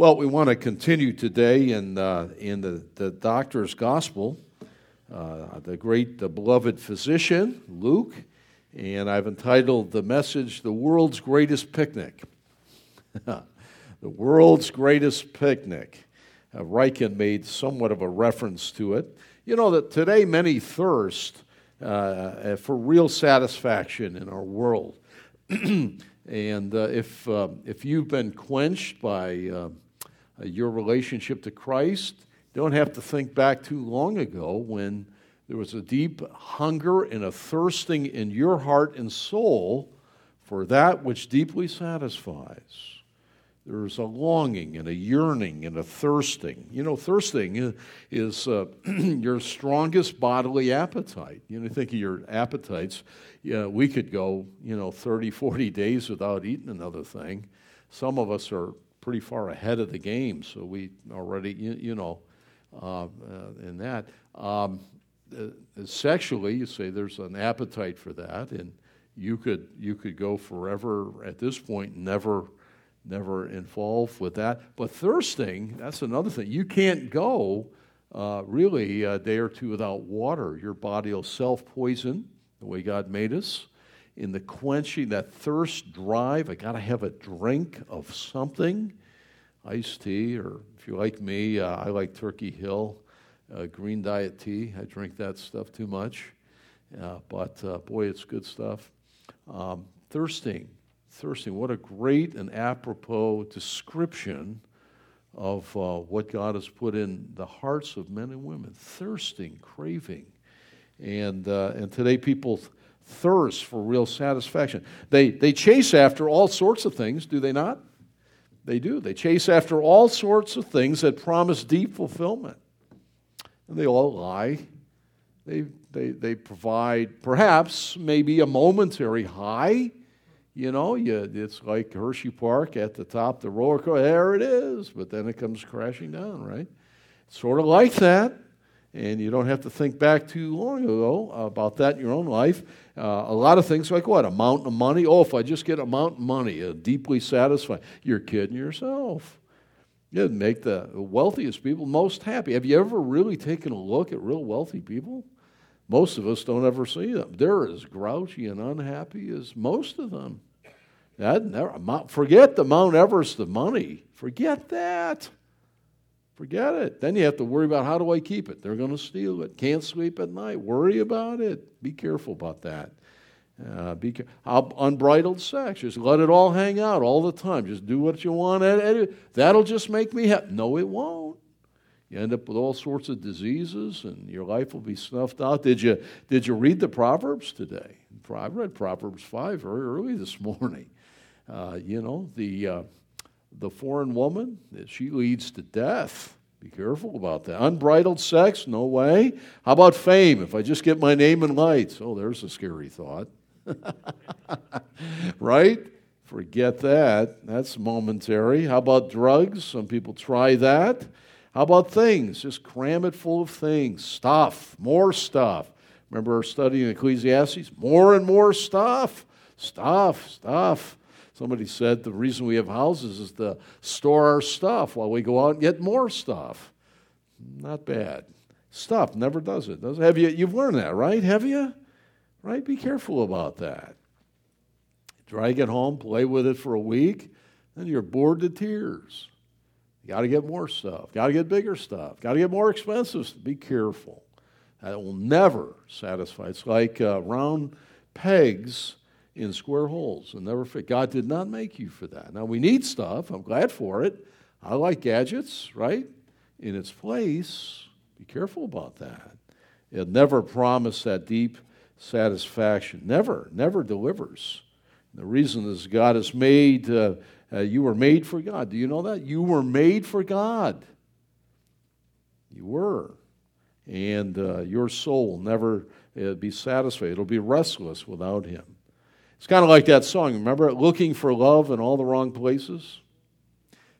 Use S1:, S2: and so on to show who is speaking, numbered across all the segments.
S1: Well, we want to continue today in, uh, in the, the doctor's gospel, uh, the great, the beloved physician, Luke, and I've entitled the message, The World's Greatest Picnic. the World's Greatest Picnic. Uh, Ryken made somewhat of a reference to it. You know that today many thirst uh, for real satisfaction in our world. and uh, if, uh, if you've been quenched by uh, uh, your relationship to Christ. Don't have to think back too long ago when there was a deep hunger and a thirsting in your heart and soul for that which deeply satisfies. There's a longing and a yearning and a thirsting. You know, thirsting is uh, your strongest bodily appetite. You know, think of your appetites. Yeah, we could go, you know, 30, 40 days without eating another thing. Some of us are pretty far ahead of the game, so we already, you, you know, uh, uh, in that. Um, uh, sexually, you say there's an appetite for that, and you could you could go forever at this point, never never involved with that. But thirsting, that's another thing. You can't go uh, really a day or two without water. Your body will self poison the way God made us in the quenching, that thirst drive. I got to have a drink of something, iced tea, or if you like me, uh, I like Turkey Hill uh, green diet tea. I drink that stuff too much, uh, but uh, boy, it's good stuff. Um, thirsting, thirsting. What a great and apropos description of uh, what God has put in the hearts of men and women. Thirsting, craving, and uh, and today people thirst for real satisfaction. They, they chase after all sorts of things, do they not? They do. They chase after all sorts of things that promise deep fulfillment. And they all lie. They, they, they provide perhaps maybe a momentary high. You know, you, it's like Hershey Park at the top the roller coaster. There it is. But then it comes crashing down, right? Sort of like that and you don't have to think back too long ago about that in your own life. Uh, a lot of things like what? A mountain of money? Oh, if I just get a mountain of money, uh, deeply satisfied. You're kidding yourself. You'd make the wealthiest people most happy. Have you ever really taken a look at real wealthy people? Most of us don't ever see them. They're as grouchy and unhappy as most of them. That never, forget the Mount Everest of money. Forget that. Forget it. Then you have to worry about how do I keep it? They're going to steal it. Can't sleep at night. Worry about it. Be careful about that. Uh, be unbridled sex. Just let it all hang out all the time. Just do what you want. That'll just make me happy. No, it won't. You end up with all sorts of diseases, and your life will be snuffed out. Did you Did you read the Proverbs today? I read Proverbs five very early this morning. Uh, you know the. Uh, the foreign woman, she leads to death. Be careful about that. Unbridled sex, no way. How about fame? If I just get my name in lights, oh, there's a scary thought. right? Forget that. That's momentary. How about drugs? Some people try that. How about things? Just cram it full of things, stuff, more stuff. Remember our study in Ecclesiastes? More and more stuff, stuff, stuff. Somebody said the reason we have houses is to store our stuff while we go out and get more stuff. Not bad. Stuff never does it. Does it? Have you? You've learned that, right? Have you? Right? Be careful about that. Drag it home, play with it for a week, then you're bored to tears. You got to get more stuff. Got to get bigger stuff. Got to get more expensive. Be careful. That will never satisfy. It's like uh, round pegs in square holes and never fit. God did not make you for that. Now, we need stuff. I'm glad for it. I like gadgets, right? In its place. Be careful about that. It never promised that deep satisfaction. Never, never delivers. The reason is God has made, uh, uh, you were made for God. Do you know that? You were made for God. You were. And uh, your soul never uh, be satisfied, it'll be restless without Him. It's kind of like that song, remember? Looking for love in all the wrong places?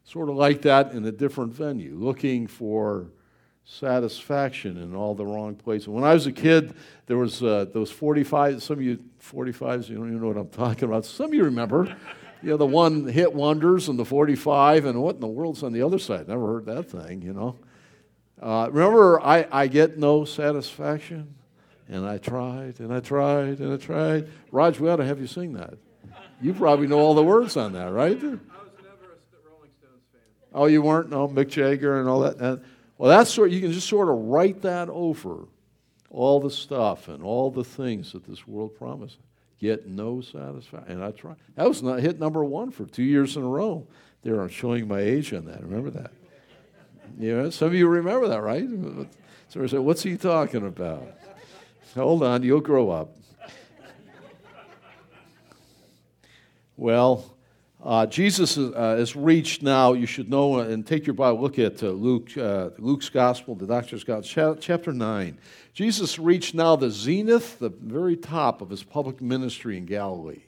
S1: Sort of like that in a different venue, looking for satisfaction in all the wrong places. When I was a kid, there was uh, those 45, some of you 45s, you don't even know what I'm talking about. Some of you remember you know, the one hit wonders and the 45, and what in the world's on the other side? Never heard that thing, you know. Uh, remember, I, I get no satisfaction, and I tried, and I tried, and I tried. Raj, we ought to have you sing that. You probably know all the words on that, right? I was
S2: never a Rolling Stones fan.
S1: Oh, you weren't? No, Mick Jagger and all that. And, well, that's sort. You can just sort of write that over all the stuff and all the things that this world promises get no satisfaction. And I tried. That was not hit number one for two years in a row. They're showing my age on that. Remember that? You know, some of you remember that, right? So I said, "What's he talking about?" Hold on, you'll grow up. well, uh, Jesus is, uh, reached now. You should know and take your Bible. Look at uh, Luke, uh, Luke's Gospel, the Doctor's Gospel, chapter nine. Jesus reached now the zenith, the very top of his public ministry in Galilee.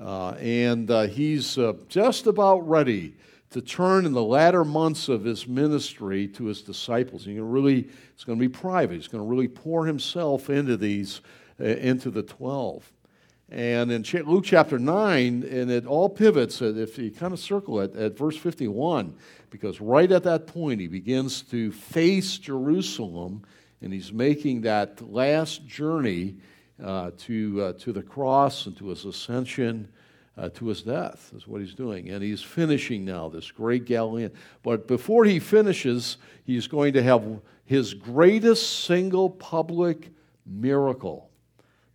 S1: Uh, and uh, he's uh, just about ready to turn in the latter months of his ministry to his disciples. He's going to really, it's going to be private. He's going to really pour himself into these, uh, into the 12. And in Luke chapter 9, and it all pivots, if you kind of circle it, at verse 51, because right at that point he begins to face Jerusalem and he's making that last journey uh, to, uh, to the cross and to his ascension, uh, to his death, is what he's doing. And he's finishing now, this great Galilean. But before he finishes, he's going to have his greatest single public miracle.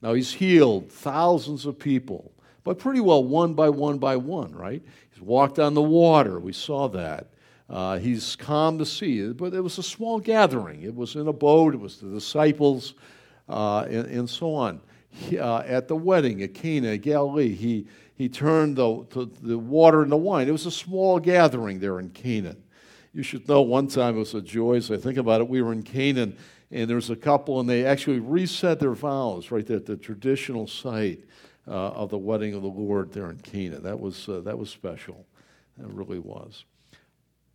S1: Now, he's healed thousands of people, but pretty well one by one by one, right? He's walked on the water. We saw that. Uh, he's calmed the sea, but it was a small gathering. It was in a boat, it was the disciples, uh, and, and, so on. He, uh, at the wedding at Cana, Galilee, he, he turned the, the, the water into wine. It was a small gathering there in Canaan. You should know one time it was a joy as I think about it. We were in Canaan, and there was a couple, and they actually reset their vows right there at the traditional site uh, of the wedding of the Lord there in Canaan. That was, uh, that was special. It really was.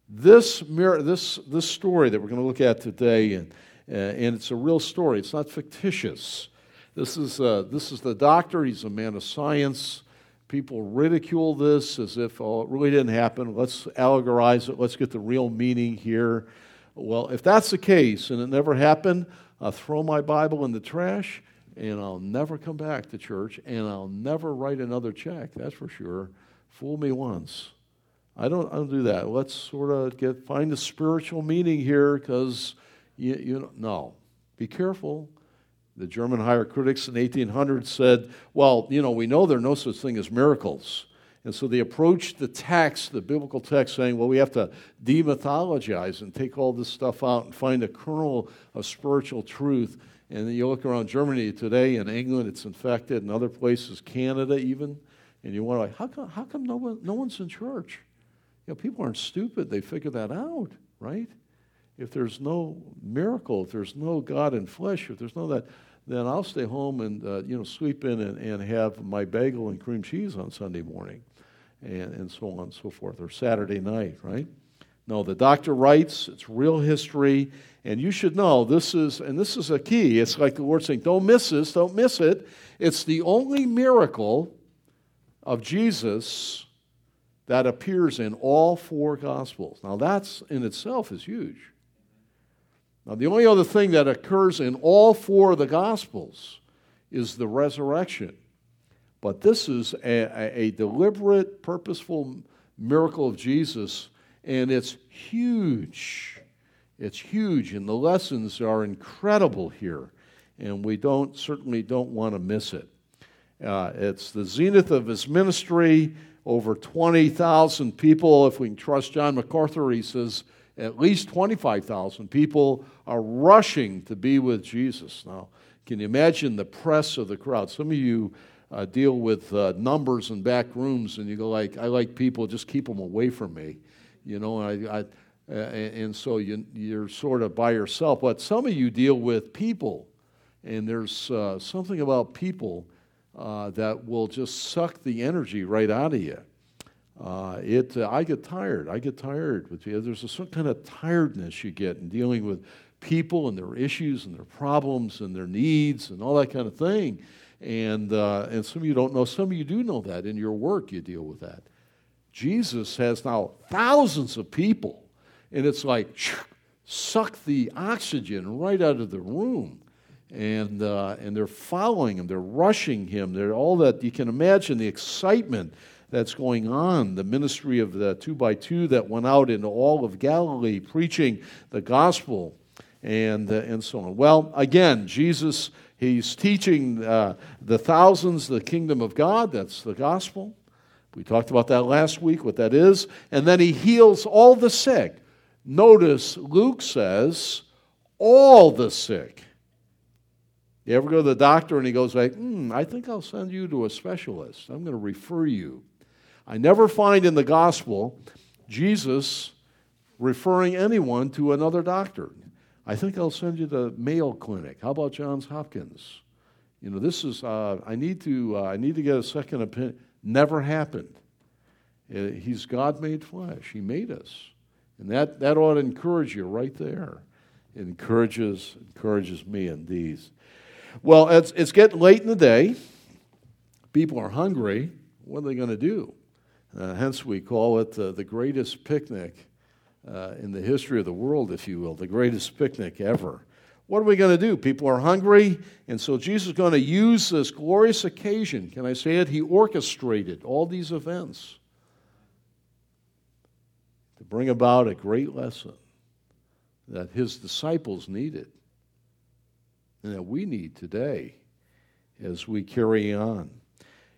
S1: This, this, this story that we're going to look at today, and, uh, and it's a real story, it's not fictitious. This is, uh, this is the doctor, he's a man of science. People ridicule this as if, oh, it really didn't happen. Let's allegorize it. Let's get the real meaning here. Well, if that's the case and it never happened, I'll throw my Bible in the trash and I'll never come back to church and I'll never write another check. That's for sure. Fool me once. I don't, I don't do that. Let's sort of get find the spiritual meaning here because you, you know, no. Be careful. The German higher critics in 1800 said, well, you know, we know there are no such thing as miracles. And so they approached the text, the biblical text, saying, well, we have to demythologize and take all this stuff out and find a kernel of spiritual truth. And then you look around Germany today, in England, it's infected, in other places, Canada even, and you wonder, like, how come, how come no, one, no one's in church? You know, people aren't stupid. They figure that out, right? If there's no miracle, if there's no God in flesh, if there's no that, then I'll stay home and uh, you know sleep in and, and have my bagel and cream cheese on Sunday morning, and, and so on and so forth, or Saturday night, right? No, the doctor writes, it's real history, and you should know this is, and this is a key. It's like the Lord saying, don't miss this, don't miss it. It's the only miracle of Jesus that appears in all four Gospels. Now, that's in itself is huge. Now, the only other thing that occurs in all four of the Gospels is the resurrection. But this is a, a deliberate, purposeful miracle of Jesus, and it's huge. It's huge, and the lessons are incredible here, and we don't certainly don't want to miss it. Uh, it's the zenith of his ministry over 20,000 people. If we can trust John MacArthur, he says at least 25,000 people are rushing to be with Jesus. Now, can you imagine the press of the crowd? Some of you uh, deal with uh, numbers and back rooms, and you go like, "I like people, just keep them away from me," you know. And, I, I, and so you, you're sort of by yourself. But some of you deal with people, and there's uh, something about people uh, that will just suck the energy right out of you. Uh, it, uh, I get tired. I get tired. With. There's a certain kind of tiredness you get in dealing with people and their issues and their problems and their needs and all that kind of thing. And, uh, and some of you don't know, some of you do know that. In your work, you deal with that. Jesus has now thousands of people, and it's like suck the oxygen right out of the room. And, uh, and they're following him, they're rushing him, they're all that you can imagine the excitement that's going on, the ministry of the two by two that went out into all of Galilee preaching the gospel and, uh, and so on. Well, again, Jesus, he's teaching uh, the thousands the kingdom of God, that's the gospel. We talked about that last week, what that is. And then he heals all the sick. Notice Luke says, all the sick. You ever go to the doctor and he goes like, hmm, I think I'll send you to a specialist. I'm going to refer you. I never find in the gospel Jesus referring anyone to another doctor. I think I'll send you to Mayo Clinic. How about Johns Hopkins? You know, this is, uh, I, need to, uh, I need to get a second opinion. Never happened. Uh, he's God made flesh, He made us. And that, that ought to encourage you right there. It encourages, encourages me in these. Well, it's, it's getting late in the day. People are hungry. What are they going to do? Uh, hence, we call it uh, the greatest picnic uh, in the history of the world, if you will, the greatest picnic ever. What are we going to do? People are hungry, and so Jesus is going to use this glorious occasion. Can I say it? He orchestrated all these events to bring about a great lesson that his disciples needed and that we need today as we carry on.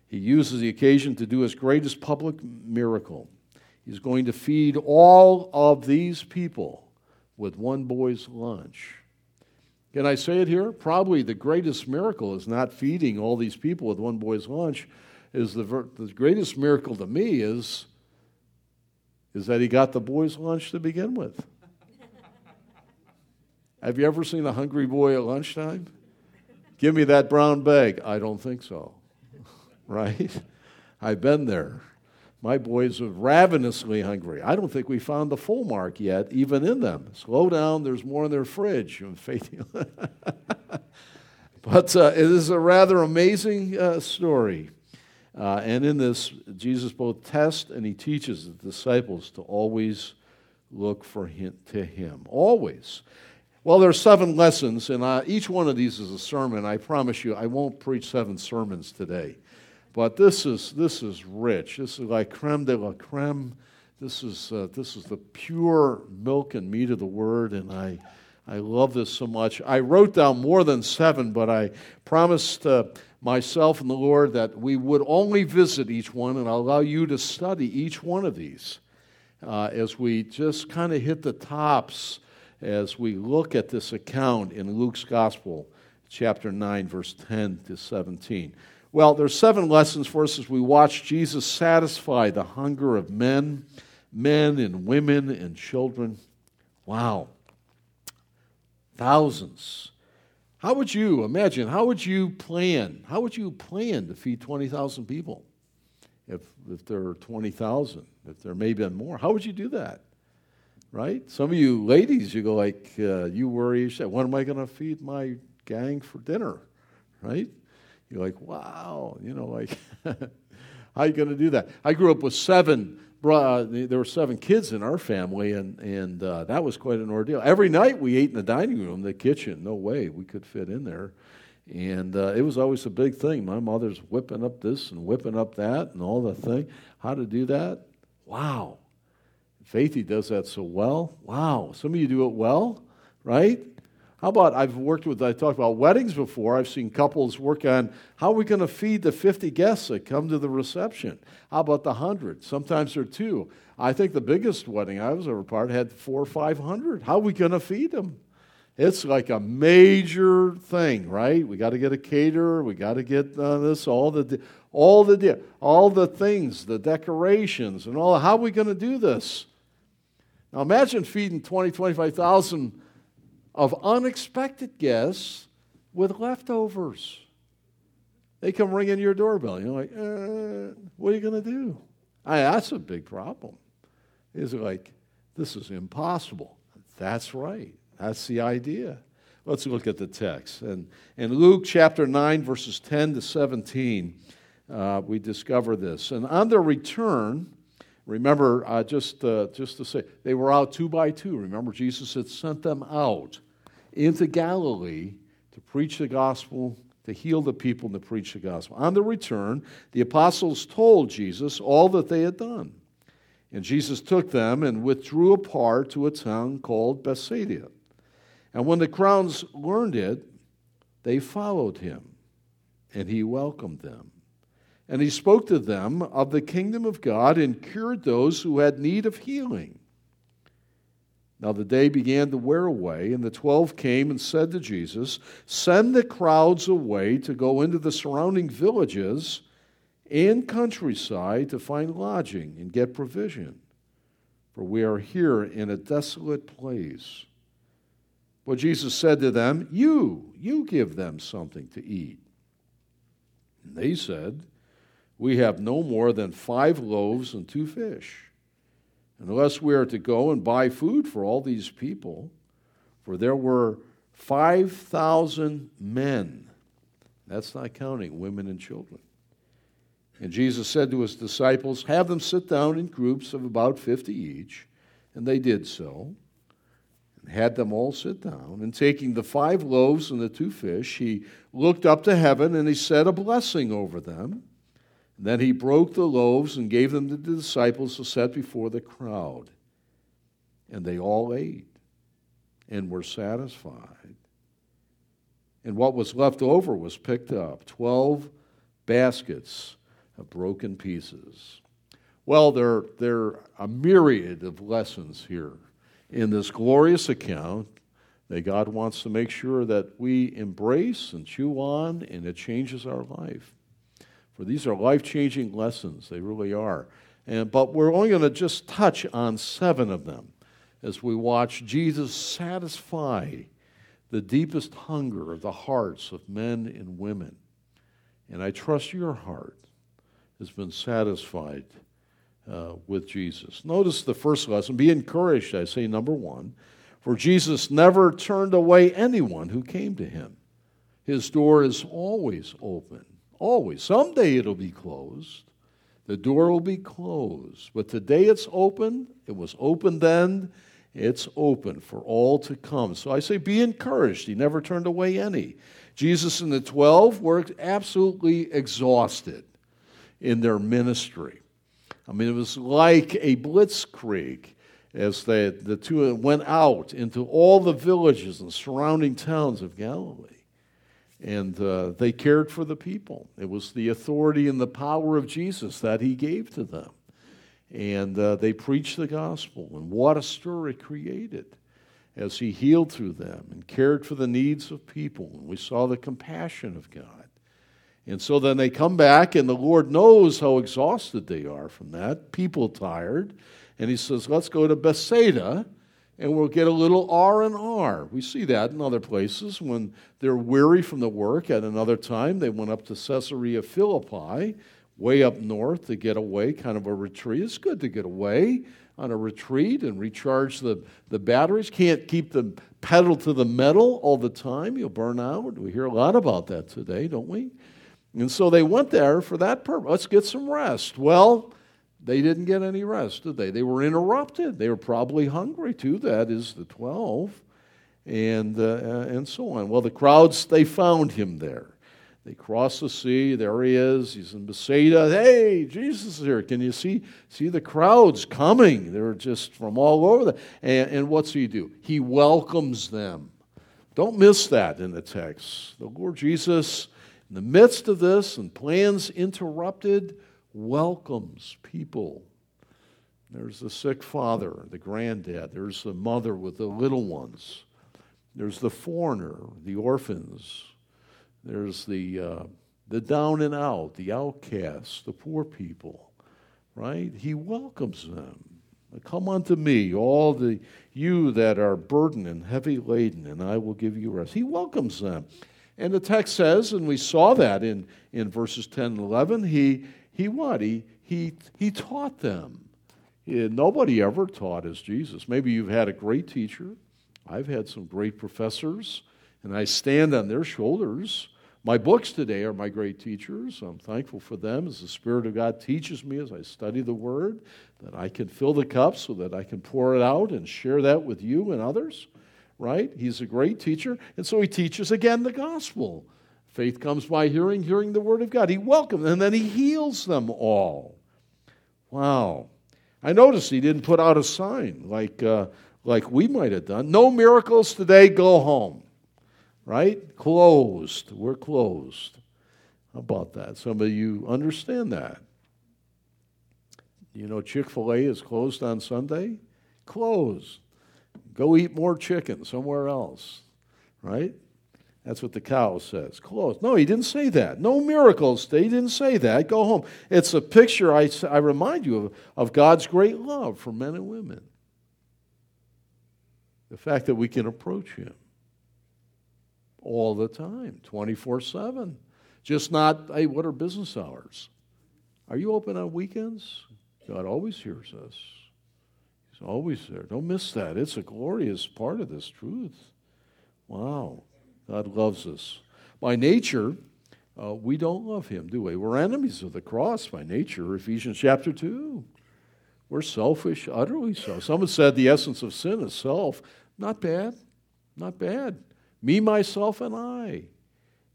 S1: He uses the occasion to do his greatest public miracle. He's going to feed all of these people with one boy's lunch. Can I say it here? Probably the greatest miracle is not feeding all these people with one boy's lunch. Is the, the greatest miracle to me is, is that he got the boy's lunch to begin with. Have you ever seen a hungry boy at lunchtime? Give me that brown bag. I don't think so right? I've been there. My boys are ravenously hungry. I don't think we found the full mark yet, even in them. Slow down, there's more in their fridge. but uh, it is a rather amazing uh, story. Uh, and in this, Jesus both tests and he teaches the disciples to always look for him, to him. Always. Well, there are seven lessons, and uh, each one of these is a sermon. I promise you, I won't preach seven sermons today. But this is, this is rich. This is like creme de la creme. This is, uh, this is the pure milk and meat of the word, and I, I love this so much. I wrote down more than seven, but I promised uh, myself and the Lord that we would only visit each one, and I'll allow you to study each one of these uh, as we just kind of hit the tops as we look at this account in Luke's Gospel, chapter 9, verse 10 to 17. Well, there's seven lessons for us as we watch Jesus satisfy the hunger of men, men and women and children. Wow. Thousands. How would you imagine? How would you plan? How would you plan to feed 20,000 people? If, if there are 20,000, if there may be more, how would you do that? Right? Some of you ladies, you go like, uh, you worry, you say, when am I going to feed my gang for dinner? Right? You're like, wow, you know, like, how are you going to do that? I grew up with seven. Uh, there were seven kids in our family, and and uh, that was quite an ordeal. Every night we ate in the dining room, the kitchen. No way we could fit in there, and uh, it was always a big thing. My mother's whipping up this and whipping up that, and all the thing. How to do that? Wow, Faithy does that so well. Wow, some of you do it well, right? How about I've worked with, I talked about weddings before. I've seen couples work on how are we going to feed the 50 guests that come to the reception? How about the 100? Sometimes there are two. I think the biggest wedding I was ever part had four or 500. How are we going to feed them? It's like a major thing, right? We got to get a caterer. We got to get uh, this, all the, all the, all the things, the decorations, and all. How are we going to do this? Now imagine feeding 20, 25,000 of unexpected guests with leftovers. They come ringing your doorbell. You're like, uh, what are you going to do? I, that's a big problem. Is like, this is impossible. That's right. That's the idea. Let's look at the text. And in Luke chapter 9, verses 10 to 17, uh, we discover this. And on their return, remember, uh, just, uh, just to say, they were out two by two. Remember, Jesus had sent them out into Galilee to preach the gospel, to heal the people, and to preach the gospel. On the return, the apostles told Jesus all that they had done. And Jesus took them and withdrew apart to a town called Bethsaida. And when the crowds learned it, they followed him, and he welcomed them. And he spoke to them of the kingdom of God and cured those who had need of healing. Now the day began to wear away, and the twelve came and said to Jesus, Send the crowds away to go into the surrounding villages and countryside to find lodging and get provision, for we are here in a desolate place. But Jesus said to them, You, you give them something to eat. And they said, We have no more than five loaves and two fish unless we are to go and buy food for all these people. For there were 5,000 men. That's not counting women and children. And Jesus said to his disciples, Have them sit down in groups of about 50 each. And they did so, and had them all sit down. And taking the five loaves and the two fish, he looked up to heaven and he said a blessing over them. Then he broke the loaves and gave them to the disciples to set before the crowd. And they all ate and were satisfied. And what was left over was picked up 12 baskets of broken pieces. Well, there, there are a myriad of lessons here in this glorious account that God wants to make sure that we embrace and chew on, and it changes our life. For these are life changing lessons, they really are. And, but we're only going to just touch on seven of them as we watch Jesus satisfy the deepest hunger of the hearts of men and women. And I trust your heart has been satisfied uh, with Jesus. Notice the first lesson be encouraged, I say, number one, for Jesus never turned away anyone who came to him. His door is always open. Always. Someday it'll be closed. The door will be closed. But today it's open. It was open then. It's open for all to come. So I say be encouraged. He never turned away any. Jesus and the 12 were absolutely exhausted in their ministry. I mean, it was like a blitzkrieg as they, the two went out into all the villages and surrounding towns of Galilee and uh, they cared for the people. It was the authority and the power of Jesus that he gave to them. And uh, they preached the gospel, and what a stir it created as he healed through them and cared for the needs of people. And we saw the compassion of God. And so then they come back, and the Lord knows how exhausted they are from that, people tired. And he says, Let's go to Bethsaida and we'll get a little R and R. We see that in other places when they're weary from the work. At another time, they went up to Caesarea Philippi, way up north, to get away, kind of a retreat. It's good to get away on a retreat and recharge the, the batteries. Can't keep the pedal to the metal all the time. You'll burn out. We hear a lot about that today, don't we? And so they went there for that purpose. Let's get some rest. Well, they didn't get any rest, did they? They were interrupted. They were probably hungry too. That is the 12. And, uh, and so on. Well, the crowds, they found him there. They cross the sea. There he is. He's in Bethsaida. Hey, Jesus is here. Can you see, see the crowds coming? They're just from all over. The, and, and what's he do? He welcomes them. Don't miss that in the text. The Lord Jesus, in the midst of this and plans interrupted, welcomes people. There's the sick father, the granddad. There's the mother with the little ones. There's the foreigner, the orphans. There's the, uh, the down and out, the outcasts, the poor people, right? He welcomes them. Come unto me, all the you that are burdened and heavy laden, and I will give you rest. He welcomes them. And the text says, and we saw that in, in verses 10 and 11, he, he what? He, he, he taught them. Eh, nobody ever taught as Jesus. Maybe you've had a great teacher. I've had some great professors and I stand on their shoulders. My books today are my great teachers. I'm thankful for them as the Spirit of God teaches me as I study the Word, that I can fill the cup so that I can pour it out and share that with you and others, right? He's a great teacher. And so he teaches again the gospel. Faith comes by hearing, hearing the Word of God. He welcomes them, and then he heals them all. Wow. I noticed he didn't put out a sign like, uh, like we might have done. No miracles today, go home right? Closed. We're closed. How about that? Some of you understand that. You know, Chick fil A is closed on Sunday? Closed. Go eat more chicken somewhere else, right? That's what the cow says. Close. No, he didn't say that. No miracles. They didn't say that. Go home. It's a picture, I, I remind you, of, of God's great love for men and women. The fact that we can approach Him all the time, 24 7. Just not, hey, what are business hours? Are you open on weekends? God always hears us. He's always there. Don't miss that. It's a glorious part of this truth. Wow. God loves us. By nature, uh, we don't love Him, do we? We're enemies of the cross by nature, Ephesians chapter 2. We're selfish, utterly so. Someone said the essence of sin is self. Not bad. Not bad. Me, myself, and I.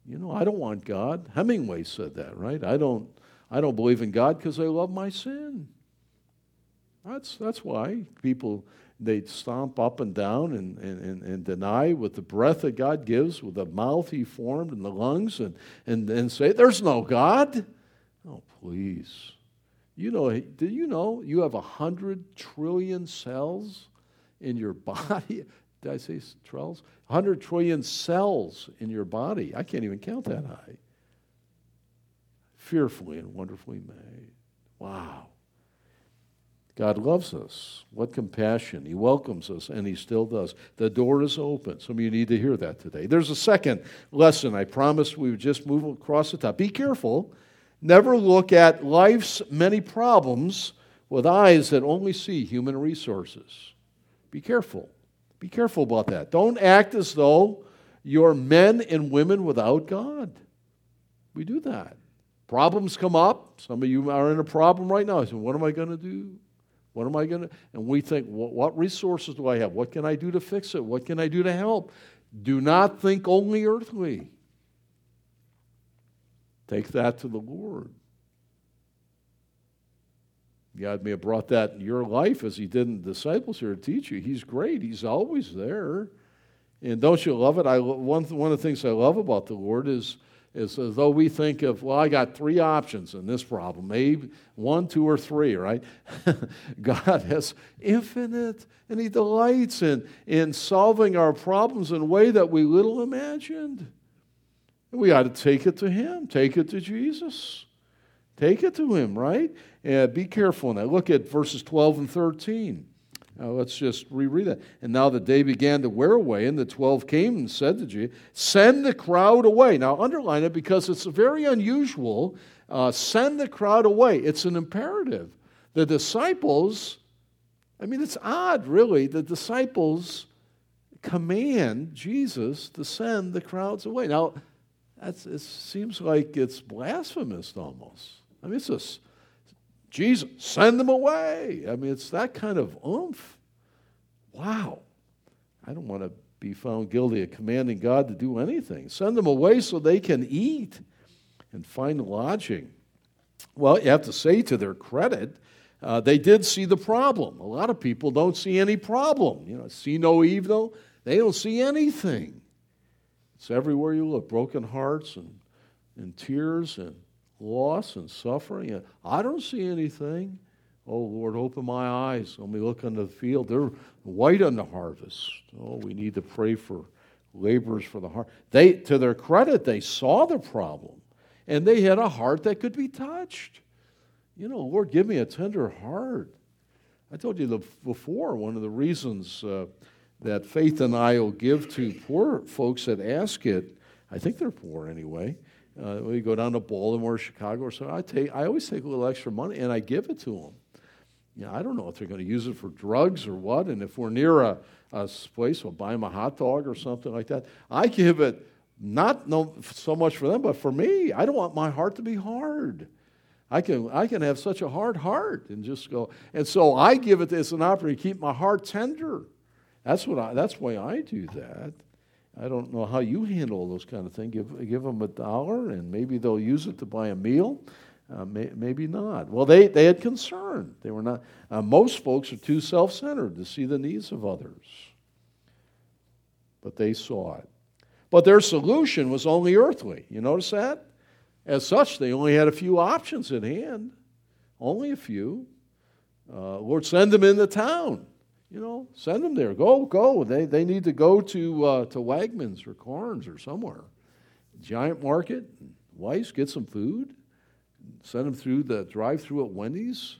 S1: You know, I don't want God. Hemingway said that, right? I don't, I don't believe in God because I love my sin. That's, that's why people they stomp up and down and, and, and, deny with the breath that God gives, with the mouth He formed and the lungs, and, and, and say, There's no God. Oh, please. You know, do you know you have a hundred trillion cells in your body? Did I say trills? 100 trillion cells in your body. I can't even count that high. Fearfully and wonderfully made. Wow. God loves us. What compassion. He welcomes us, and He still does. The door is open. Some of you need to hear that today. There's a second lesson. I promised we would just move across the top. Be careful. Never look at life's many problems with eyes that only see human resources. Be careful. Be careful about that. Don't act as though you're men and women without God. We do that. Problems come up. Some of you are in a problem right now. I said, What am I going to do? What am I going to? And we think, What resources do I have? What can I do to fix it? What can I do to help? Do not think only earthly. Take that to the Lord. God may have brought that in your life as He did in the disciples here to teach you. He's great. He's always there. And don't you love it? I, one, one of the things I love about the Lord is, is as though we think of, well, I got three options in this problem, maybe one, two, or three, right? God has infinite, and He delights in, in solving our problems in a way that we little imagined. We ought to take it to Him, take it to Jesus. Take it to him, right? And be careful now. Look at verses 12 and 13. Now let's just reread that. And now the day began to wear away, and the twelve came and said to Jesus, Send the crowd away. Now underline it because it's very unusual. Uh, send the crowd away. It's an imperative. The disciples, I mean, it's odd, really. The disciples command Jesus to send the crowds away. Now, that's, it seems like it's blasphemous almost. I mean, it's just, Jesus, send them away. I mean, it's that kind of oomph. Wow. I don't want to be found guilty of commanding God to do anything. Send them away so they can eat and find lodging. Well, you have to say to their credit, uh, they did see the problem. A lot of people don't see any problem. You know, see no evil. They don't see anything. It's everywhere you look broken hearts and, and tears and loss and suffering. I don't see anything. Oh, Lord, open my eyes. Let me look on the field. They're white on the harvest. Oh, we need to pray for laborers for the heart. They, to their credit, they saw the problem and they had a heart that could be touched. You know, Lord, give me a tender heart. I told you the, before, one of the reasons uh, that Faith and I will give to poor folks that ask it, I think they're poor anyway, uh, we go down to Baltimore, Chicago, or so. I take, I always take a little extra money and I give it to them. You know, I don't know if they're going to use it for drugs or what. And if we're near a, a place, we'll buy them a hot dog or something like that. I give it not no, so much for them, but for me. I don't want my heart to be hard. I can, I can have such a hard heart and just go. And so I give it as an opportunity to keep my heart tender. That's, what I, that's why I do that. I don't know how you handle those kind of things. Give, give them a dollar and maybe they'll use it to buy a meal. Uh, may, maybe not. Well, they, they had concern. They were not. Uh, most folks are too self centered to see the needs of others. But they saw it. But their solution was only earthly. You notice that? As such, they only had a few options at hand. Only a few. Uh, Lord, send them into town. You know, send them there. Go, go. They, they need to go to, uh, to Wegmans or Karns or somewhere. Giant Market, Weis, get some food. Send them through the drive through at Wendy's,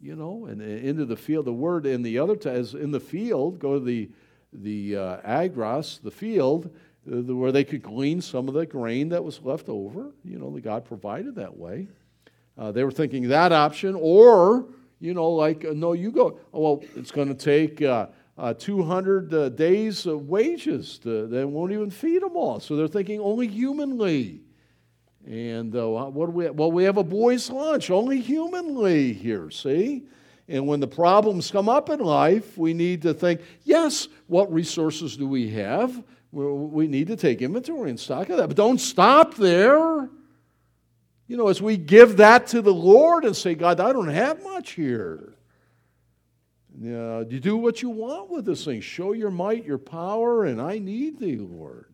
S1: you know, and, and into the field. The word in the other time is in the field, go to the, the uh, agros, the field, uh, where they could glean some of the grain that was left over. You know, the God provided that way. Uh, they were thinking that option, or you know, like, uh, no, you go, oh, well, it's going to take uh, uh, 200 uh, days of wages. To, they won't even feed them all. So they're thinking only humanly. And uh, what do we have? Well, we have a boys' lunch, only humanly here, see? And when the problems come up in life, we need to think, yes, what resources do we have? We need to take inventory and stock of that. But don't stop there. You know, as we give that to the Lord and say, God, I don't have much here. Yeah, you do what you want with this thing. Show your might, your power, and I need thee, Lord.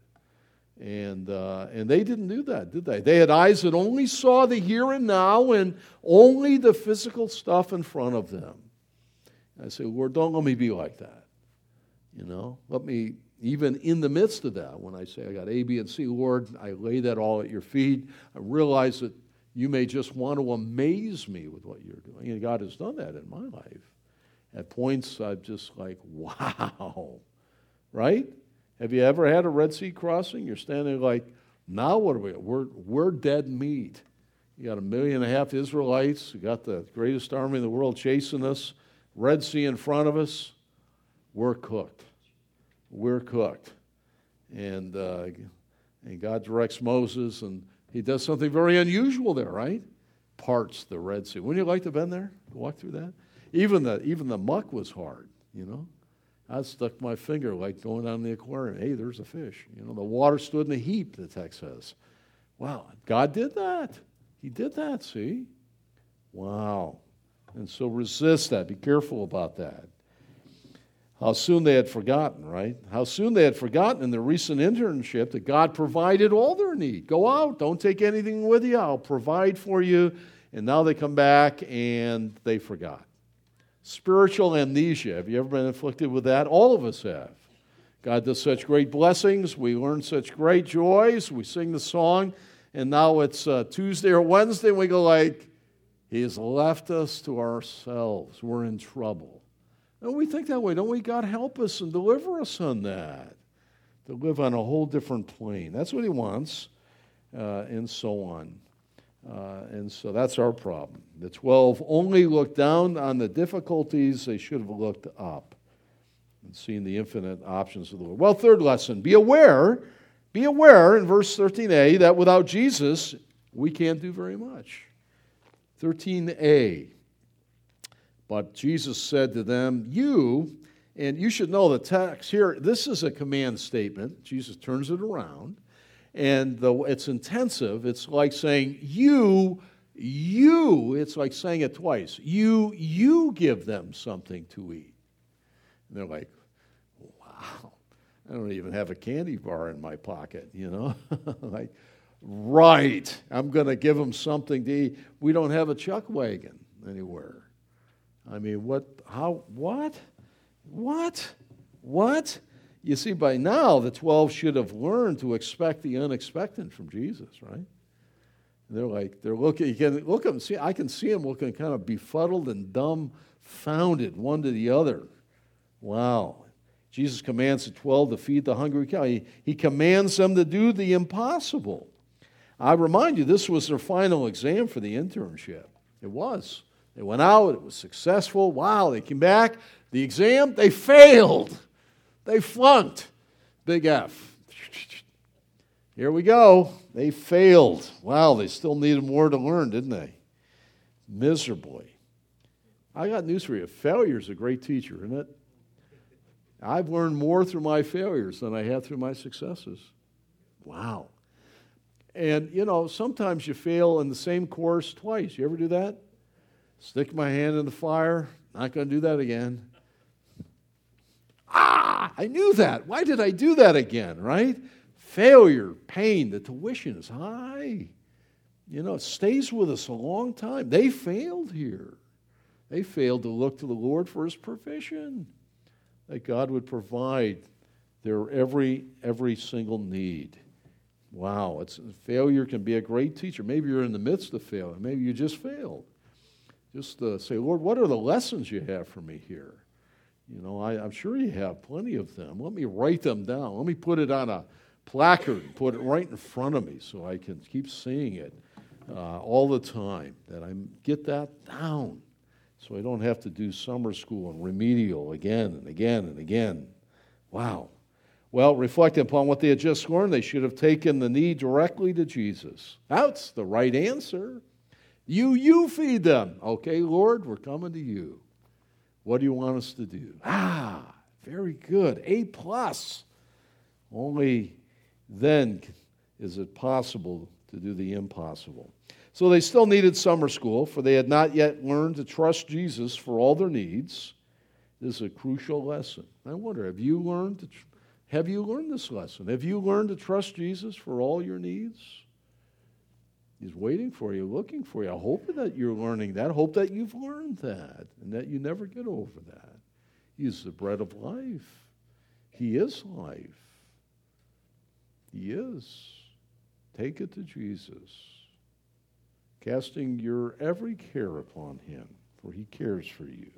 S1: And, uh, and they didn't do that, did they? They had eyes that only saw the here and now and only the physical stuff in front of them. And I say, Lord, don't let me be like that. You know, let me, even in the midst of that, when I say I got A, B, and C, Lord, I lay that all at your feet. I realize that you may just want to amaze me with what you're doing. And God has done that in my life. At points, I'm just like, wow. Right? Have you ever had a Red Sea crossing? You're standing like, now what are we? We're, we're dead meat. You got a million and a half Israelites. You got the greatest army in the world chasing us. Red Sea in front of us. We're cooked. We're cooked. And, uh, and God directs Moses, and he does something very unusual there, right? Parts the Red Sea. Wouldn't you like to have been there? Walk through that? Even the, even the muck was hard, you know? I stuck my finger like going down the aquarium. Hey, there's a fish. You know, the water stood in a heap, the text says. Wow, God did that. He did that, see? Wow. And so resist that. Be careful about that. How soon they had forgotten, right? How soon they had forgotten in the recent internship that God provided all their need. Go out, don't take anything with you, I'll provide for you. And now they come back and they forgot. Spiritual amnesia. Have you ever been afflicted with that? All of us have. God does such great blessings. We learn such great joys. We sing the song, and now it's uh, Tuesday or Wednesday, and we go like, He has left us to ourselves. We're in trouble. And we think that way, don't we? God help us and deliver us on that. To live on a whole different plane. That's what He wants, uh, and so on. Uh, and so that's our problem. The 12 only looked down on the difficulties, they should have looked up and seen the infinite options of the Lord. Well, third lesson be aware, be aware in verse 13a that without Jesus, we can't do very much. 13a. But Jesus said to them, You, and you should know the text here, this is a command statement. Jesus turns it around, and the, it's intensive. It's like saying, You, you, it's like saying it twice. You, you give them something to eat. And they're like, Wow, I don't even have a candy bar in my pocket, you know? like, right, I'm going to give them something to eat. We don't have a chuck wagon anywhere. I mean, what, how, what? What? What? You see, by now, the 12 should have learned to expect the unexpected from Jesus, right? They're like, they're looking, you can look at them, see, I can see them looking kind of befuddled and dumbfounded, one to the other. Wow. Jesus commands the 12 to feed the hungry cow. He, he commands them to do the impossible. I remind you, this was their final exam for the internship. It was. They went out, it was successful. Wow, they came back. The exam, they failed. They flunked. Big F. Here we go. They failed. Wow, they still needed more to learn, didn't they? Miserably. I got news for you. Failure is a great teacher, isn't it? I've learned more through my failures than I have through my successes. Wow. And, you know, sometimes you fail in the same course twice. You ever do that? Stick my hand in the fire. Not going to do that again. Ah, I knew that. Why did I do that again, right? Failure, pain, the tuition is high. You know, it stays with us a long time. They failed here. They failed to look to the Lord for his provision, that God would provide their every, every single need. Wow, it's, failure can be a great teacher. Maybe you're in the midst of failure. Maybe you just failed. Just uh, say, Lord, what are the lessons you have for me here? You know, I, I'm sure you have plenty of them. Let me write them down. Let me put it on a placard and put it right in front of me so I can keep seeing it uh, all the time. That I get that down so I don't have to do summer school and remedial again and again and again. Wow. Well, reflecting upon what they had just learned, they should have taken the knee directly to Jesus. That's the right answer. You, you feed them. Okay, Lord, we're coming to you. What do you want us to do? Ah, very good. A plus. Only then is it possible to do the impossible. So they still needed summer school, for they had not yet learned to trust Jesus for all their needs. This is a crucial lesson. I wonder, have you learned to tr- have you learned this lesson? Have you learned to trust Jesus for all your needs? He's waiting for you, looking for you. I hope that you're learning that. Hope that you've learned that and that you never get over that. He's the bread of life. He is life. He is. Take it to Jesus casting your every care upon him, for he cares for you.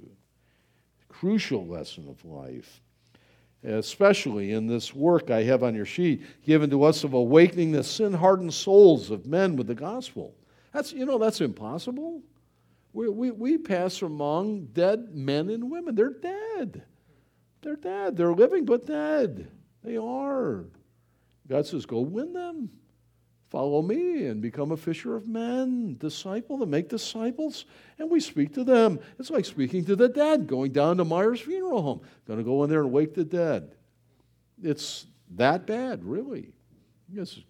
S1: Crucial lesson of life, especially in this work I have on your sheet, given to us of awakening the sin hardened souls of men with the gospel. That's, you know, that's impossible. We, we, we pass among dead men and women. They're dead. They're dead. They're living, but dead. They are. God says, go win them. Follow me and become a fisher of men, disciple them, make disciples, and we speak to them. It's like speaking to the dead, going down to Myers Funeral Home. Going to go in there and wake the dead. It's that bad, really. Yes,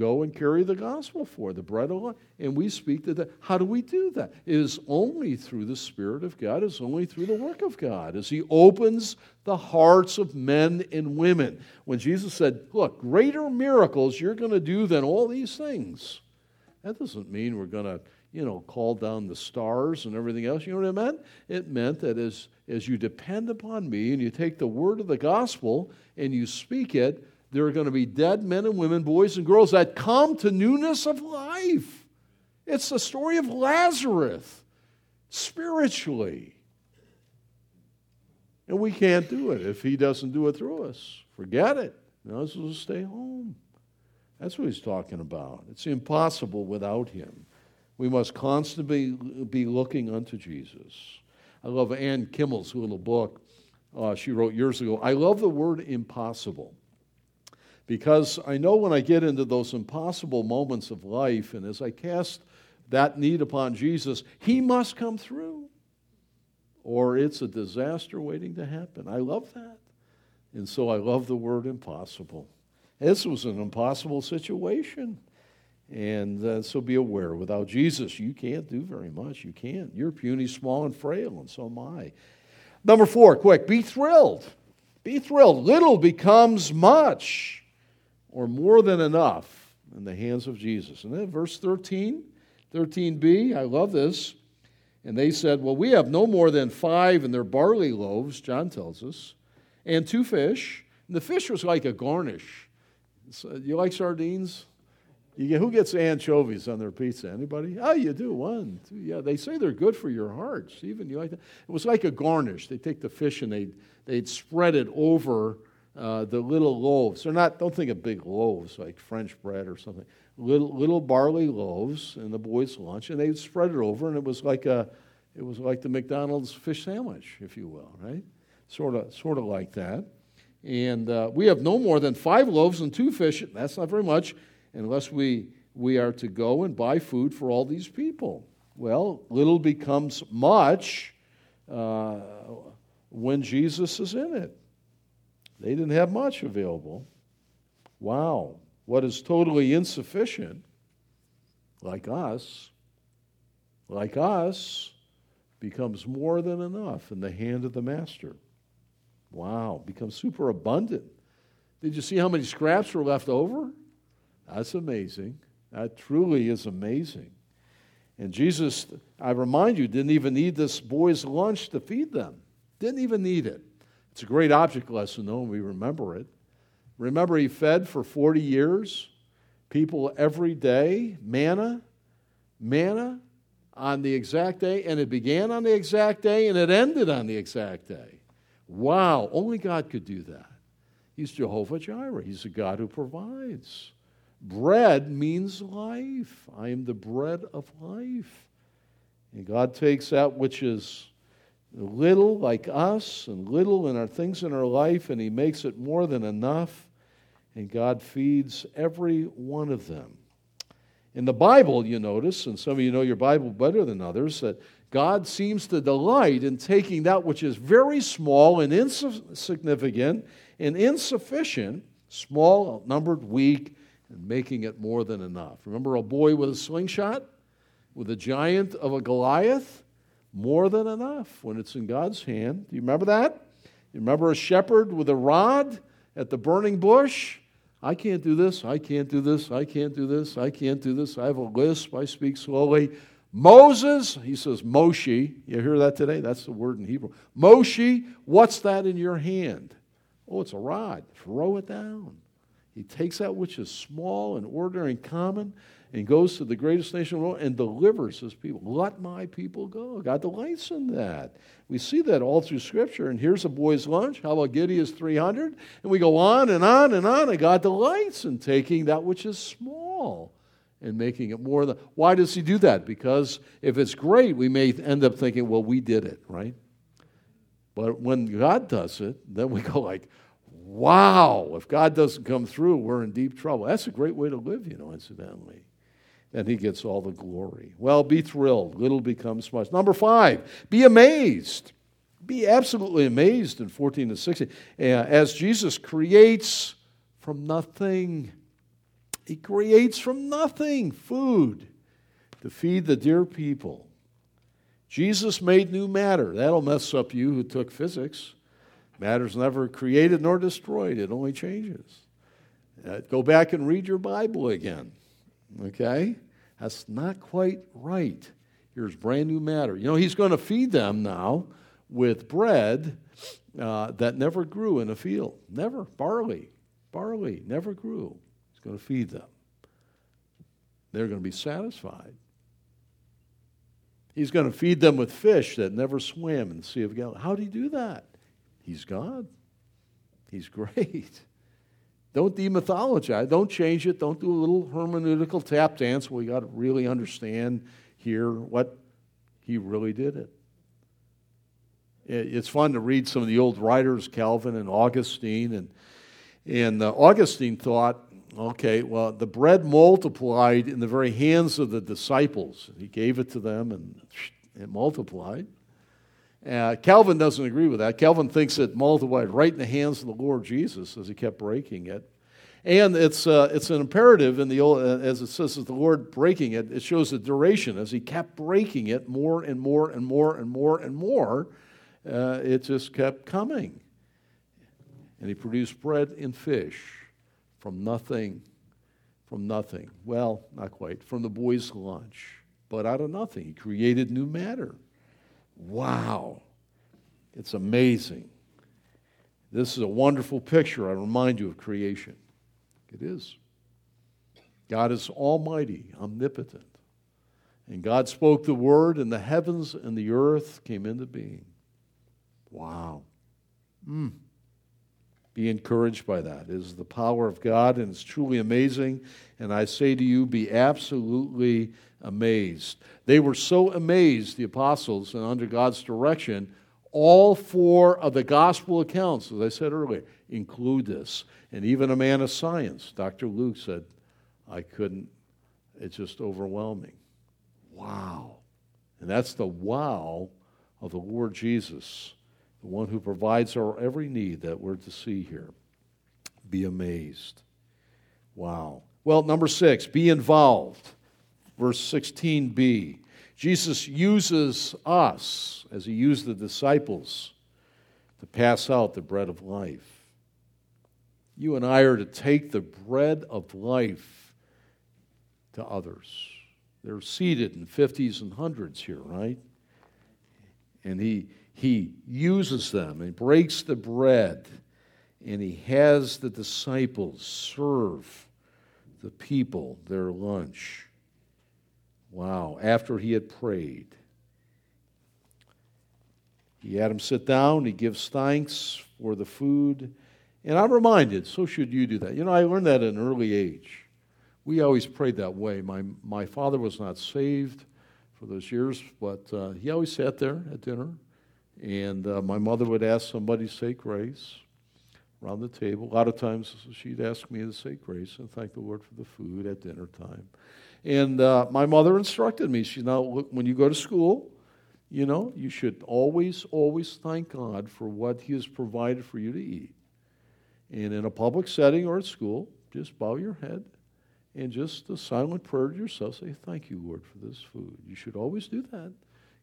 S1: go and carry the gospel for the bread of life. And we speak to that. How do we do that? It is only through the Spirit of God, it's only through the work of God, as He opens the hearts of men and women. When Jesus said, Look, greater miracles you're going to do than all these things. That doesn't mean we're going to, you know, call down the stars and everything else. You know what it meant? It meant that as, as you depend upon me and you take the word of the gospel and you speak it, there are going to be dead men and women, boys and girls that come to newness of life. It's the story of Lazarus spiritually. And we can't do it if he doesn't do it through us. Forget it. Now let's just stay home. That's what he's talking about. It's impossible without him. We must constantly be looking unto Jesus. I love Ann Kiemel's little book uh, she wrote years ago. I love the word impossible because I know when I get into those impossible moments of life, and as I cast that need upon Jesus, He must come through, or it's a disaster waiting to happen. I love that. And so I love the word impossible. This was an impossible situation. And uh, so be aware without Jesus, you can't do very much. You can't. You're puny, small, and frail, and so am I. Number four, quick be thrilled. Be thrilled. Little becomes much or more than enough in the hands of Jesus. And then verse 13, 13b, I love this. And they said, Well, we have no more than five in their barley loaves, John tells us, and two fish. And the fish was like a garnish. So, you like sardines? You get, who gets anchovies on their pizza? Anybody? Oh, you do. One, two. Yeah, they say they're good for your heart. Stephen, you like that? It was like a garnish. They take the fish and they'd, they'd spread it over uh, the little loaves. They're not, don't think of big loaves like French bread or something. Little, little barley loaves in the boys' lunch, and they'd spread it over, and it was like a, It was like the McDonald's fish sandwich, if you will, right? Sort of, sort of like that. And uh, we have no more than five loaves and two fish. That's not very much, unless we, we are to go and buy food for all these people. Well, little becomes much uh, when Jesus is in it. They didn't have much available. Wow. What is totally insufficient, like us, like us, becomes more than enough in the hand of the master. Wow, becomes super abundant. Did you see how many scraps were left over? That's amazing. That truly is amazing. And Jesus, I remind you, didn't even need this boy's lunch to feed them. Didn't even need it. It's a great object lesson, though, and we remember it. Remember, he fed for 40 years, people every day, manna, manna on the exact day, and it began on the exact day and it ended on the exact day. Wow, only God could do that. He's Jehovah Jireh, He's a God who provides. Bread means life. I am the bread of life. And God takes that which is little like us and little in our things in our life, and He makes it more than enough. And God feeds every one of them. In the Bible, you notice, and some of you know your Bible better than others, that God seems to delight in taking that which is very small and insignificant and insufficient, small, outnumbered, weak, and making it more than enough. Remember a boy with a slingshot? With a giant of a Goliath? More than enough when it's in God's hand. Do you remember that? You remember a shepherd with a rod at the burning bush? I can't do this, I can't do this, I can't do this, I can't do this. I have a lisp, I speak slowly. Moses, he says, Moshe, you hear that today? That's the word in Hebrew. Moshe, what's that in your hand? Oh, it's a rod. Throw it down. He takes that which is small and ordinary and common and goes to the greatest nation of the world and delivers his people. Let my people go. God delights in that. We see that all through Scripture. And here's a boy's lunch. How about Gideon's 300? And we go on and on and on. And God delights in taking that which is small and making it more than. Why does he do that? Because if it's great, we may end up thinking, well, we did it, right? But when God does it, then we go like, wow, if God doesn't come through, we're in deep trouble. That's a great way to live, you know, incidentally and he gets all the glory. Well, be thrilled. Little becomes much. Number five, be amazed. Be absolutely amazed in 14 to 16. Uh, as Jesus creates from nothing, he creates from nothing food to feed the dear people. Jesus made new matter. That'll mess up you who took physics. Matter's never created nor destroyed, it only changes. Uh, go back and read your Bible again. Okay? That's not quite right. Here's brand new matter. You know, he's going to feed them now with bread uh, that never grew in a field. Never. Barley. Barley never grew. He's going to feed them. They're going to be satisfied. He's going to feed them with fish that never swam in the Sea of Galilee. How did he do that? He's God. He's great. Don't demythologize. Don't change it. Don't do a little hermeneutical tap dance. We got to really understand here what he really did it. It's fun to read some of the old writers, Calvin and Augustine, and and uh, Augustine thought, okay, well, the bread multiplied in the very hands of the disciples. He gave it to them, and it multiplied. Uh, Calvin doesn't agree with that. Calvin thinks it multiplied right in the hands of the Lord Jesus as he kept breaking it. And it's, uh, it's an imperative in the old, uh, as it says, as the Lord breaking it, it shows the duration. As he kept breaking it more and more and more and more and more, uh, it just kept coming. And he produced bread and fish from nothing, from nothing. Well, not quite, from the boy's lunch, but out of nothing. He created new matter. Wow. It's amazing. This is a wonderful picture, I remind you, of creation. It is. God is almighty, omnipotent. And God spoke the word, and the heavens and the earth came into being. Wow. Mm. Be encouraged by that. It is the power of God, and it's truly amazing. And I say to you, be absolutely amazed. They were so amazed, the apostles, and under God's direction, all four of the gospel accounts, as I said earlier, include this. And even a man of science, Dr. Luke, said, I couldn't, it's just overwhelming. Wow. And that's the wow of the Lord Jesus, the one who provides our every need that we're to see here. Be amazed. Wow. Well, number six, be involved. Verse 16b. Jesus uses us, as he used the disciples, to pass out the bread of life. You and I are to take the bread of life to others. They're seated in 50s and hundreds here, right? And he, he uses them and breaks the bread, and he has the disciples serve the people their lunch. Wow, after he had prayed. He had him sit down, he gives thanks for the food. And I'm reminded, so should you do that. You know, I learned that at an early age. We always prayed that way. My, my father was not saved for those years, but uh, he always sat there at dinner. And uh, my mother would ask somebody to say grace around the table. A lot of times she'd ask me to say grace and thank the Lord for the food at dinner time. And uh, my mother instructed me. She now, when you go to school, you know, you should always, always thank God for what He has provided for you to eat. And in a public setting or at school, just bow your head and just a silent prayer to yourself say, Thank you, Lord, for this food. You should always do that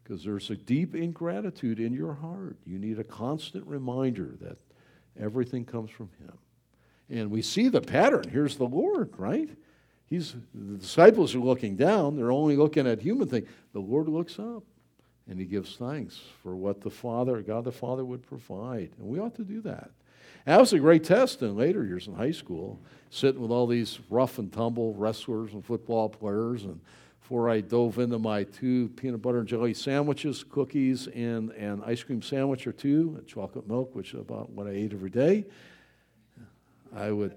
S1: because there's a deep ingratitude in your heart. You need a constant reminder that everything comes from Him. And we see the pattern. Here's the Lord, right? He's, the disciples are looking down. They're only looking at human things. The Lord looks up and he gives thanks for what the Father, God the Father, would provide. And we ought to do that. That was a great test in later years in high school, sitting with all these rough and tumble wrestlers and football players. And before I dove into my two peanut butter and jelly sandwiches, cookies, and an ice cream sandwich or two, and chocolate milk, which is about what I ate every day, I would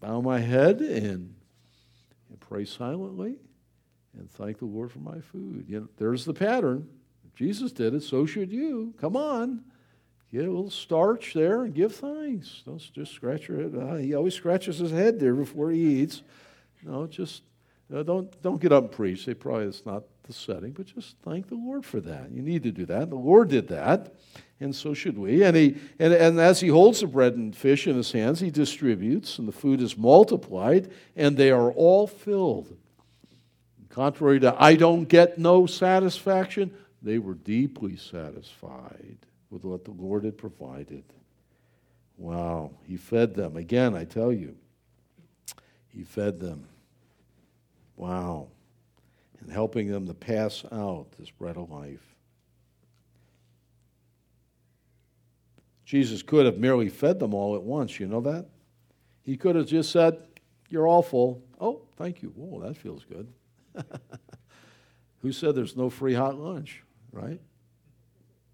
S1: bow my head and and pray silently and thank the Lord for my food. You know, there's the pattern. Jesus did it, so should you. Come on. Get a little starch there and give thanks. Don't just scratch your head. Uh, he always scratches his head there before he eats. No, just uh, don't, don't get up and preach. They probably it's not the setting, but just thank the Lord for that. You need to do that. The Lord did that, and so should we. And, he, and, and as he holds the bread and fish in his hands, he distributes, and the food is multiplied, and they are all filled. Contrary to I don't get no satisfaction, they were deeply satisfied with what the Lord had provided. Wow, he fed them. Again, I tell you, he fed them. Wow and helping them to pass out this bread of life. Jesus could have merely fed them all at once. You know that? He could have just said, You're all full. Oh, thank you. Whoa, that feels good. Who said there's no free hot lunch, right?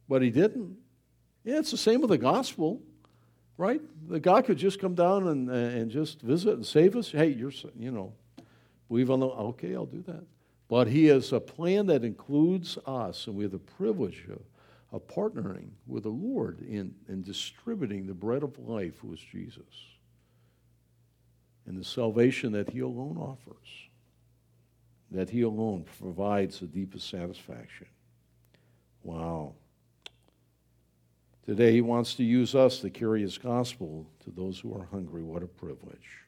S1: But he didn't. Yeah, it's the same with the gospel, right? The God could just come down and, and just visit and save us. Hey, you're, you know, believe on the, okay, I'll do that. But He has a plan that includes us, and we have the privilege of, of partnering with the Lord in, in distributing the bread of life, who is Jesus, and the salvation that He alone offers, that He alone provides the deepest satisfaction. Wow. Today, He wants to use us to carry His gospel to those who are hungry. What a privilege.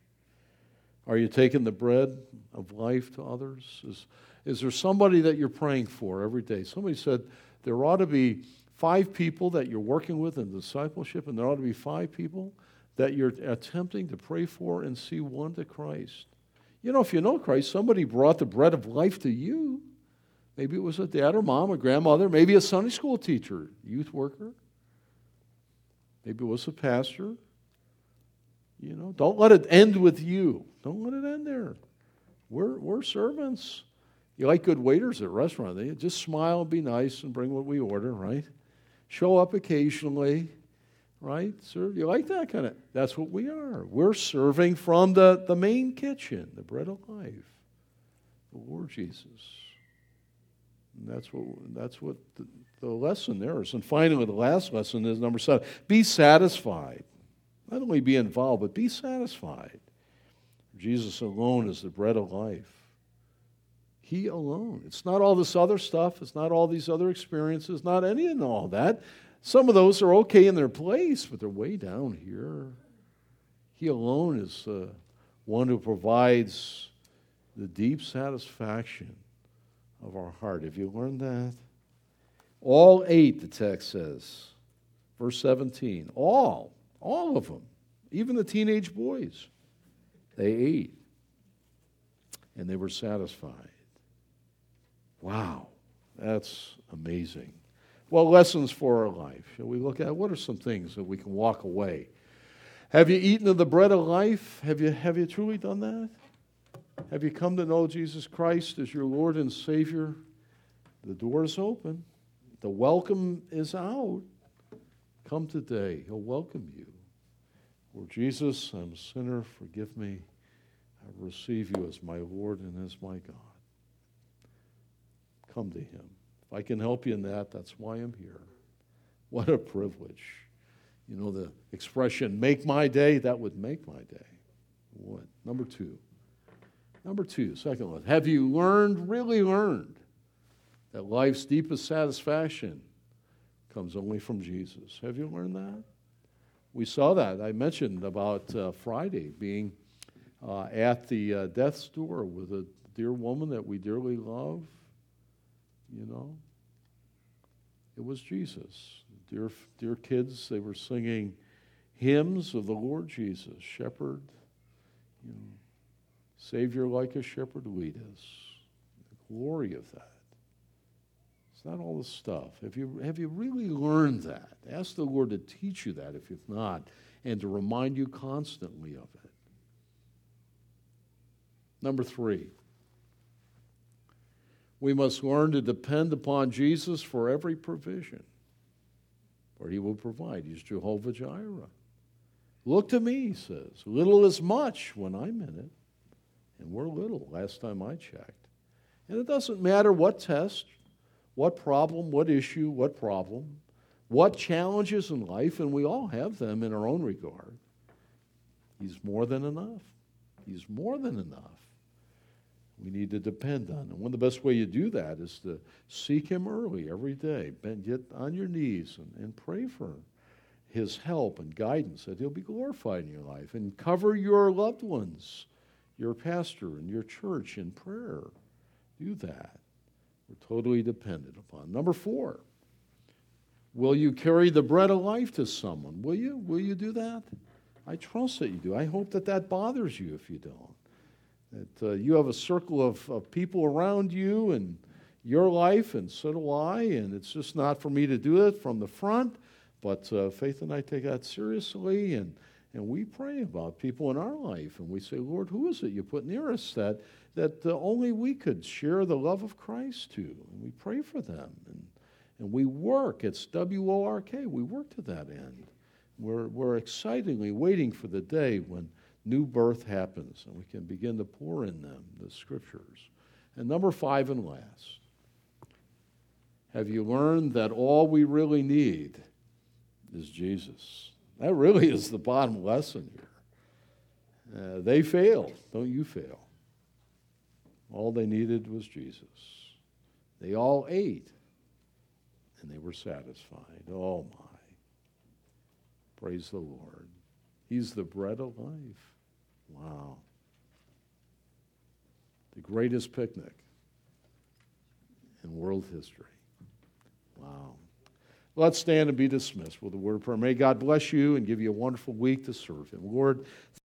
S1: Are you taking the bread of life to others? Is, is there somebody that you're praying for every day? Somebody said there ought to be five people that you're working with in discipleship, and there ought to be five people that you're attempting to pray for and see one to Christ. You know, if you know Christ, somebody brought the bread of life to you. Maybe it was a dad or mom, a grandmother, maybe a Sunday school teacher, youth worker. Maybe it was a pastor. You know, don't let it end with you. Don't let it end there. We're, we're servants. You like good waiters at restaurants. They just smile be nice and bring what we order, right? Show up occasionally, right? Sir, you like that kind of? That's what we are. We're serving from the, the main kitchen, the bread of life, the Lord Jesus. And that's what that's what the, the lesson there is. And finally, the last lesson is number seven: be satisfied. Not only be involved, but be satisfied. Jesus alone is the bread of life. He alone. It's not all this other stuff. It's not all these other experiences. Not any and all that. Some of those are okay in their place, but they're way down here. He alone is the one who provides the deep satisfaction of our heart. Have you learned that? All ate, the text says. Verse 17. All, all of them, even the teenage boys, they ate and they were satisfied. Wow, that's amazing. Well, lessons for our life. Shall we look at what are some things that we can walk away? Have you eaten of the bread of life? Have you, have you truly done that? Have you come to know Jesus Christ as your Lord and Savior? The door is open. The welcome is out. Come today. He'll welcome you. Lord Jesus, I'm a sinner. Forgive me. I receive you as my Lord and as my God. Come to Him. If I can help you in that, that's why I'm here. What a privilege. You know, the expression, make my day, that would make my day. What? Number two. Number two, second one. Have you learned, really learned, that life's deepest satisfaction comes only from Jesus? Have you learned that? We saw that. I mentioned about uh, Friday being uh, at the uh, death's door with a dear woman that we dearly love. You know, it was Jesus. Dear, dear kids, they were singing hymns of the Lord Jesus, Shepherd, you know, Savior like a shepherd lead us. The glory of that. It's not all the stuff. Have you, have you really learned that? Ask the Lord to teach you that if you've not, and to remind you constantly of it. Number three, we must learn to depend upon Jesus for every provision, for he will provide. He's Jehovah Jireh. Look to me, he says. Little is much when I'm in it. And we're little last time I checked. And it doesn't matter what test, what problem, what issue, what problem, what challenges in life, and we all have them in our own regard. He's more than enough. He's more than enough. We need to depend on him. One of the best way you do that is to seek him early every day. Get on your knees and, and pray for his help and guidance that he'll be glorified in your life. And cover your loved ones, your pastor and your church in prayer. Do that. We're totally dependent upon. Number four, will you carry the bread of life to someone? Will you? Will you do that? I trust that you do. I hope that that bothers you if you don't that uh, you have a circle of, of people around you and your life, and so do I. And it's just not for me to do it from the front, but uh, Faith and I take that seriously, and, and we pray about people in our life. And we say, Lord, who is it you put near us that, that uh, only we could share the love of Christ to? And we pray for them. And, and we work. It's W O R K. We work to that end. We're, we're excitingly waiting for the day when new birth happens and we can begin to pour in them the scriptures. And number five and last, have you learned that all we really need is Jesus? That really is the bottom lesson here. Uh, they failed. Don't you fail. All they needed was Jesus. They all ate and they were satisfied. Oh my. Praise the Lord. He's the bread of life. Wow. The greatest picnic in world history. Wow. Let's stand and be dismissed with a word of prayer. May God bless you and give you a wonderful week to serve Him. Lord,